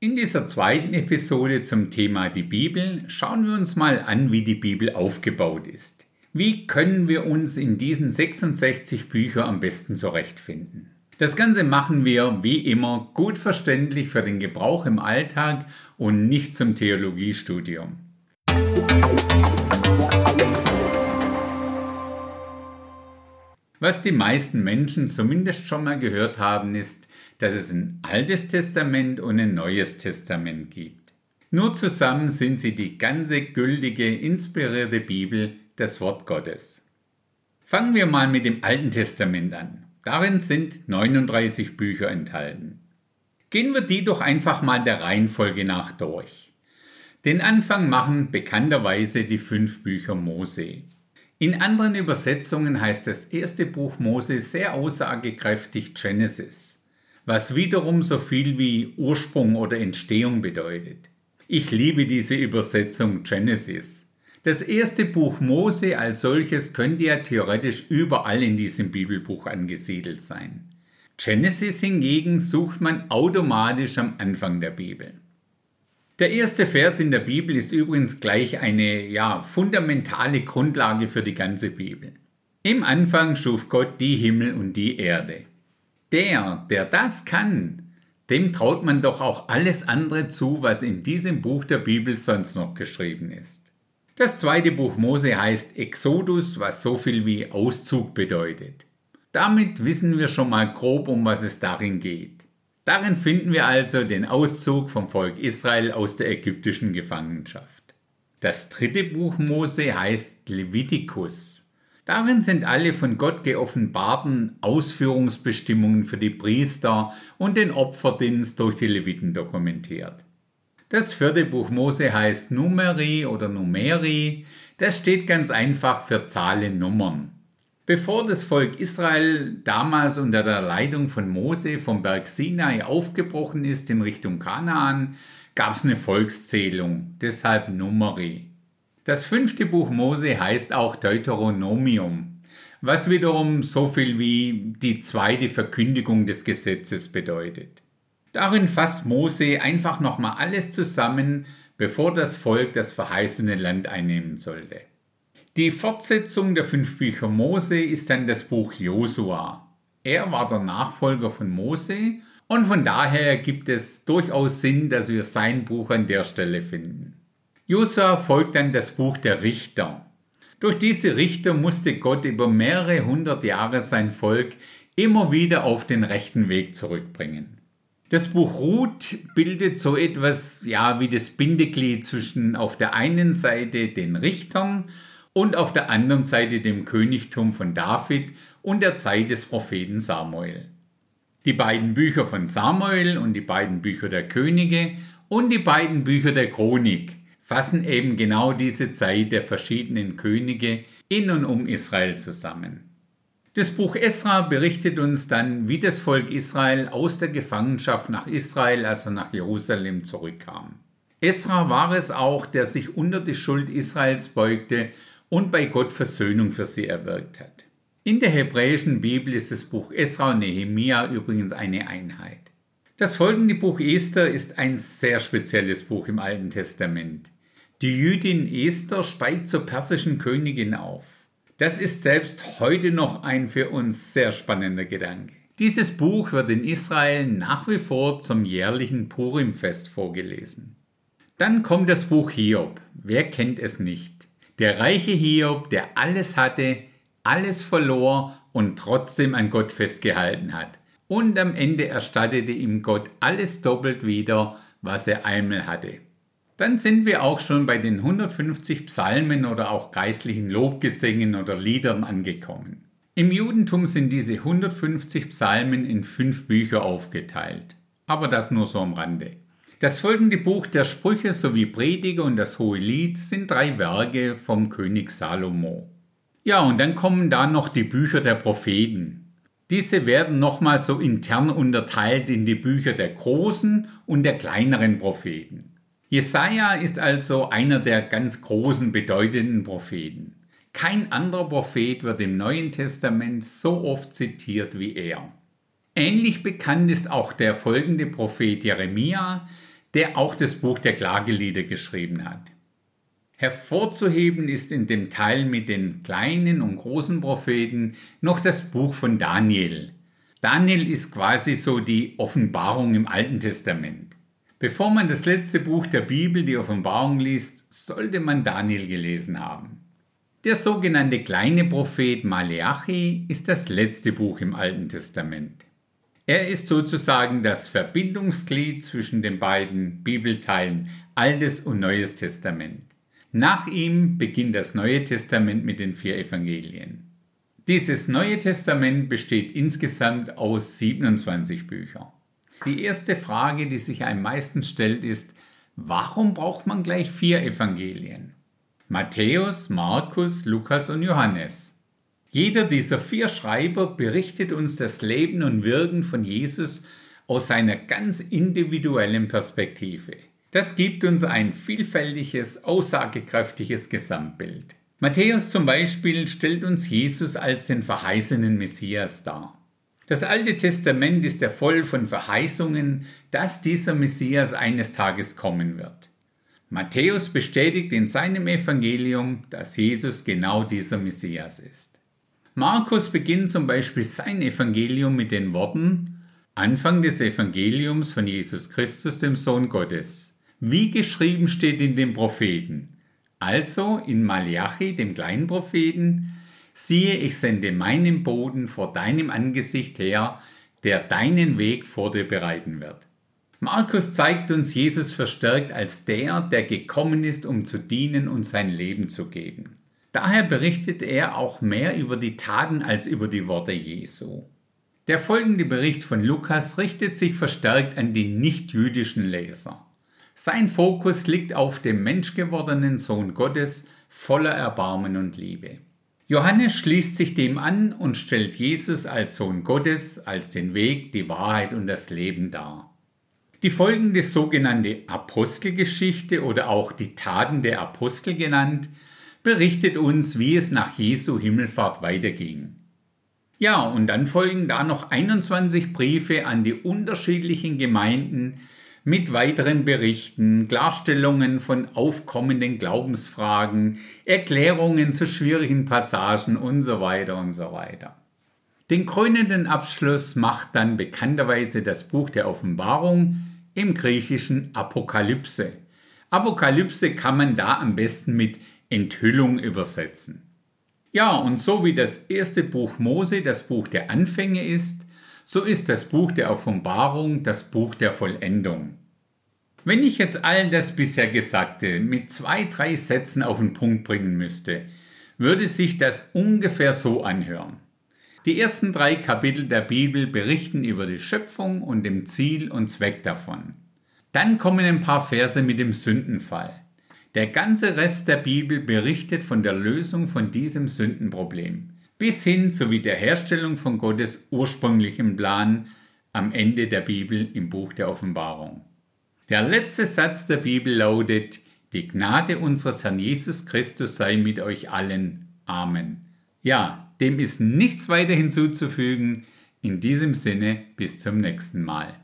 In dieser zweiten Episode zum Thema die Bibel schauen wir uns mal an, wie die Bibel aufgebaut ist. Wie können wir uns in diesen 66 Büchern am besten zurechtfinden? Das Ganze machen wir wie immer gut verständlich für den Gebrauch im Alltag und nicht zum Theologiestudium. Was die meisten Menschen zumindest schon mal gehört haben, ist, dass es ein altes Testament und ein neues Testament gibt. Nur zusammen sind sie die ganze gültige, inspirierte Bibel, das Wort Gottes. Fangen wir mal mit dem Alten Testament an. Darin sind 39 Bücher enthalten. Gehen wir die doch einfach mal der Reihenfolge nach durch. Den Anfang machen bekannterweise die fünf Bücher Mose. In anderen Übersetzungen heißt das erste Buch Mose sehr aussagekräftig Genesis was wiederum so viel wie Ursprung oder Entstehung bedeutet. Ich liebe diese Übersetzung Genesis. Das erste Buch Mose als solches könnte ja theoretisch überall in diesem Bibelbuch angesiedelt sein. Genesis hingegen sucht man automatisch am Anfang der Bibel. Der erste Vers in der Bibel ist übrigens gleich eine ja, fundamentale Grundlage für die ganze Bibel. Im Anfang schuf Gott die Himmel und die Erde. Der, der das kann, dem traut man doch auch alles andere zu, was in diesem Buch der Bibel sonst noch geschrieben ist. Das zweite Buch Mose heißt Exodus, was so viel wie Auszug bedeutet. Damit wissen wir schon mal grob, um was es darin geht. Darin finden wir also den Auszug vom Volk Israel aus der ägyptischen Gefangenschaft. Das dritte Buch Mose heißt Levitikus. Darin sind alle von Gott geoffenbarten Ausführungsbestimmungen für die Priester und den Opferdienst durch die Leviten dokumentiert. Das vierte Buch Mose heißt Numeri oder Numeri. Das steht ganz einfach für Zahlen Nummern. Bevor das Volk Israel damals unter der Leitung von Mose vom Berg Sinai aufgebrochen ist in Richtung Kanaan, gab es eine Volkszählung, deshalb Numeri. Das fünfte Buch Mose heißt auch Deuteronomium, was wiederum so viel wie die zweite Verkündigung des Gesetzes bedeutet. Darin fasst Mose einfach nochmal alles zusammen, bevor das Volk das verheißene Land einnehmen sollte. Die Fortsetzung der fünf Bücher Mose ist dann das Buch Josua. Er war der Nachfolger von Mose und von daher gibt es durchaus Sinn, dass wir sein Buch an der Stelle finden. Josua folgt dann das Buch der Richter. Durch diese Richter musste Gott über mehrere hundert Jahre sein Volk immer wieder auf den rechten Weg zurückbringen. Das Buch Ruth bildet so etwas ja wie das Bindeglied zwischen auf der einen Seite den Richtern und auf der anderen Seite dem Königtum von David und der Zeit des Propheten Samuel. Die beiden Bücher von Samuel und die beiden Bücher der Könige und die beiden Bücher der Chronik fassen eben genau diese Zeit der verschiedenen Könige in und um Israel zusammen. Das Buch Esra berichtet uns dann, wie das Volk Israel aus der Gefangenschaft nach Israel, also nach Jerusalem, zurückkam. Esra war es auch, der sich unter die Schuld Israels beugte und bei Gott Versöhnung für sie erwirkt hat. In der hebräischen Bibel ist das Buch Esra und Nehemia übrigens eine Einheit. Das folgende Buch Esther ist ein sehr spezielles Buch im Alten Testament. Die Jüdin Esther steigt zur persischen Königin auf. Das ist selbst heute noch ein für uns sehr spannender Gedanke. Dieses Buch wird in Israel nach wie vor zum jährlichen Purimfest vorgelesen. Dann kommt das Buch Hiob. Wer kennt es nicht? Der reiche Hiob, der alles hatte, alles verlor und trotzdem an Gott festgehalten hat. Und am Ende erstattete ihm Gott alles doppelt wieder, was er einmal hatte. Dann sind wir auch schon bei den 150 Psalmen oder auch geistlichen Lobgesängen oder Liedern angekommen. Im Judentum sind diese 150 Psalmen in fünf Bücher aufgeteilt. Aber das nur so am Rande. Das folgende Buch der Sprüche sowie Prediger und das Hohe Lied sind drei Werke vom König Salomo. Ja, und dann kommen da noch die Bücher der Propheten. Diese werden nochmal so intern unterteilt in die Bücher der großen und der kleineren Propheten. Jesaja ist also einer der ganz großen, bedeutenden Propheten. Kein anderer Prophet wird im Neuen Testament so oft zitiert wie er. Ähnlich bekannt ist auch der folgende Prophet Jeremia, der auch das Buch der Klagelieder geschrieben hat. Hervorzuheben ist in dem Teil mit den kleinen und großen Propheten noch das Buch von Daniel. Daniel ist quasi so die Offenbarung im Alten Testament. Bevor man das letzte Buch der Bibel, die Offenbarung, liest, sollte man Daniel gelesen haben. Der sogenannte kleine Prophet Maleachi ist das letzte Buch im Alten Testament. Er ist sozusagen das Verbindungsglied zwischen den beiden Bibelteilen Altes und Neues Testament. Nach ihm beginnt das Neue Testament mit den vier Evangelien. Dieses Neue Testament besteht insgesamt aus 27 Büchern. Die erste Frage, die sich einem meistens stellt, ist, warum braucht man gleich vier Evangelien? Matthäus, Markus, Lukas und Johannes. Jeder dieser vier Schreiber berichtet uns das Leben und Wirken von Jesus aus seiner ganz individuellen Perspektive. Das gibt uns ein vielfältiges, aussagekräftiges Gesamtbild. Matthäus zum Beispiel stellt uns Jesus als den verheißenen Messias dar. Das Alte Testament ist ja voll von Verheißungen, dass dieser Messias eines Tages kommen wird. Matthäus bestätigt in seinem Evangelium, dass Jesus genau dieser Messias ist. Markus beginnt zum Beispiel sein Evangelium mit den Worten Anfang des Evangeliums von Jesus Christus, dem Sohn Gottes wie geschrieben steht in den Propheten. Also in Malachi, dem kleinen Propheten, siehe, ich sende meinen Boden vor deinem Angesicht her, der deinen Weg vor dir bereiten wird. Markus zeigt uns Jesus verstärkt als der, der gekommen ist, um zu dienen und sein Leben zu geben. Daher berichtet er auch mehr über die Taten als über die Worte Jesu. Der folgende Bericht von Lukas richtet sich verstärkt an die nichtjüdischen Leser. Sein Fokus liegt auf dem menschgewordenen Sohn Gottes voller Erbarmen und Liebe. Johannes schließt sich dem an und stellt Jesus als Sohn Gottes, als den Weg, die Wahrheit und das Leben dar. Die folgende sogenannte Apostelgeschichte oder auch die Taten der Apostel genannt, berichtet uns, wie es nach Jesu Himmelfahrt weiterging. Ja, und dann folgen da noch 21 Briefe an die unterschiedlichen Gemeinden, mit weiteren Berichten, Klarstellungen von aufkommenden Glaubensfragen, Erklärungen zu schwierigen Passagen und so weiter und so weiter. Den krönenden Abschluss macht dann bekannterweise das Buch der Offenbarung im griechischen Apokalypse. Apokalypse kann man da am besten mit Enthüllung übersetzen. Ja, und so wie das erste Buch Mose das Buch der Anfänge ist, so ist das Buch der Offenbarung das Buch der Vollendung. Wenn ich jetzt all das bisher Gesagte mit zwei, drei Sätzen auf den Punkt bringen müsste, würde sich das ungefähr so anhören. Die ersten drei Kapitel der Bibel berichten über die Schöpfung und dem Ziel und Zweck davon. Dann kommen ein paar Verse mit dem Sündenfall. Der ganze Rest der Bibel berichtet von der Lösung von diesem Sündenproblem bis hin zur Wiederherstellung von Gottes ursprünglichem Plan am Ende der Bibel im Buch der Offenbarung. Der letzte Satz der Bibel lautet, die Gnade unseres Herrn Jesus Christus sei mit euch allen. Amen. Ja, dem ist nichts weiter hinzuzufügen. In diesem Sinne, bis zum nächsten Mal.